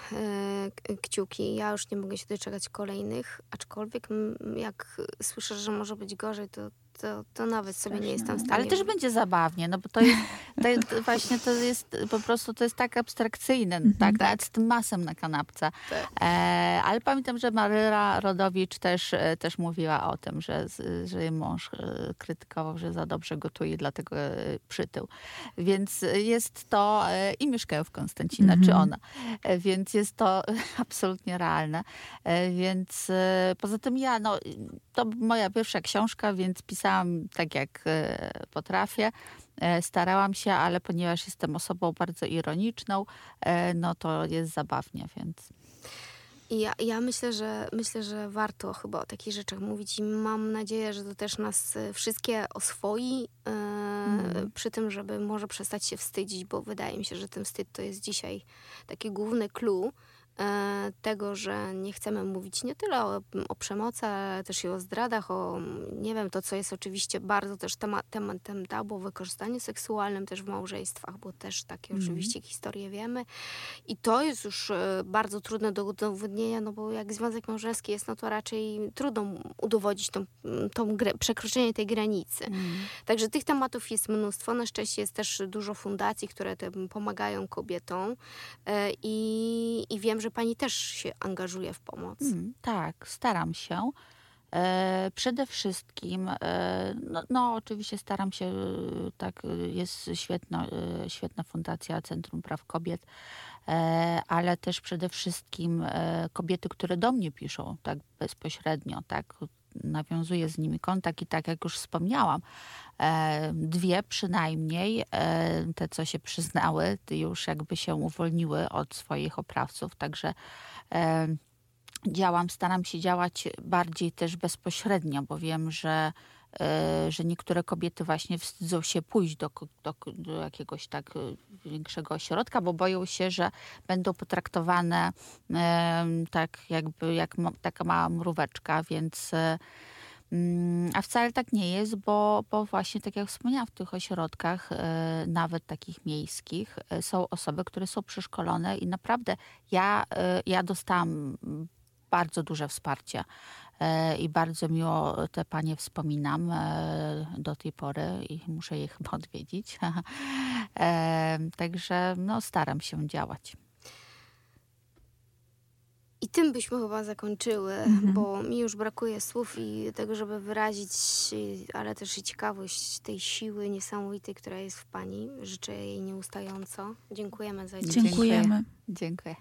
e, kciuki. Ja już nie mogę się doczekać kolejnych, aczkolwiek jak słyszę, że może być gorzej, to to, to nawet sobie nie jestem w stanie.
Ale też będzie zabawnie, no bo to jest, to jest [LAUGHS] właśnie to jest po prostu to jest tak abstrakcyjne, mm -hmm. tak, nawet z tym masem na kanapce. Tak. E, ale pamiętam, że Maryla Rodowicz też, e, też mówiła o tym, że, że jej mąż e, krytykował, że za dobrze gotuje, dlatego e, przytył. Więc jest to i mieszkają w Konstancina, mm -hmm. czy mhm. ona. Więc jest to [LAUGHS] absolutnie realne. Więc poza tym ja, no, to moja pierwsza książka, więc pisałam pisałam tak, jak e, potrafię. E, starałam się, ale ponieważ jestem osobą bardzo ironiczną, e, no to jest zabawnie, więc.
Ja, ja myślę, że myślę, że warto chyba o takich rzeczach mówić i mam nadzieję, że to też nas wszystkie oswoi e, mm. przy tym, żeby może przestać się wstydzić, bo wydaje mi się, że ten wstyd to jest dzisiaj taki główny clue tego, że nie chcemy mówić nie tyle o, o, przemocy, ale też i o zdradach, o nie wiem, to co jest oczywiście bardzo też temat, tematem tabu, o wykorzystaniu seksualnym też w małżeństwach, bo też takie mm. oczywiście historie wiemy. I to jest już e, bardzo trudne do udowodnienia, no bo jak związek małżeński jest, no to raczej trudno udowodnić tą, tą przekroczenie tej granicy. Mm. Także tych tematów jest mnóstwo. Na szczęście jest też dużo fundacji, które pomagają kobietom e, i, i wiem, że pani też się angażuje w pomoc. Mm,
tak, staram się. E, przede wszystkim, e, no, no, oczywiście staram się, e, tak, jest świetna, e, świetna fundacja Centrum Praw Kobiet, e, ale też przede wszystkim e, kobiety, które do mnie piszą tak bezpośrednio, tak, nawiązuję z nimi kontakt i tak jak już wspomniałam, dwie przynajmniej, te co się przyznały, już jakby się uwolniły od swoich oprawców, także działam, staram się działać bardziej też bezpośrednio, bo wiem, że e, że niektóre kobiety właśnie wstydzą się pójść do, do, do, jakiegoś tak e, większego ośrodka, bo boją się, że będą potraktowane tak jakby jak taka mała mróweczka, więc Mm, A wcale tak nie jest, bo, bo właśnie tak jak wspomniałam, w tych ośrodkach, e, nawet takich miejskich, e, są osoby, które są przeszkolone i naprawdę ja, e, ja dostałam bardzo duże wsparcie. e, i bardzo miło te panie wspominam e, do tej pory i muszę je [LAUGHS] chyba odwiedzić. [LAUGHS] E, Także no, staram się działać.
I tym byśmy chyba zakończyły,
Mhm.
bo mi już brakuje słów i tego, żeby wyrazić, ale też i ciekawość tej siły niesamowitej, która jest w Pani. Życzę jej nieustająco. Dziękujemy za dzisiaj.
Dziękujemy.
Dziękuję.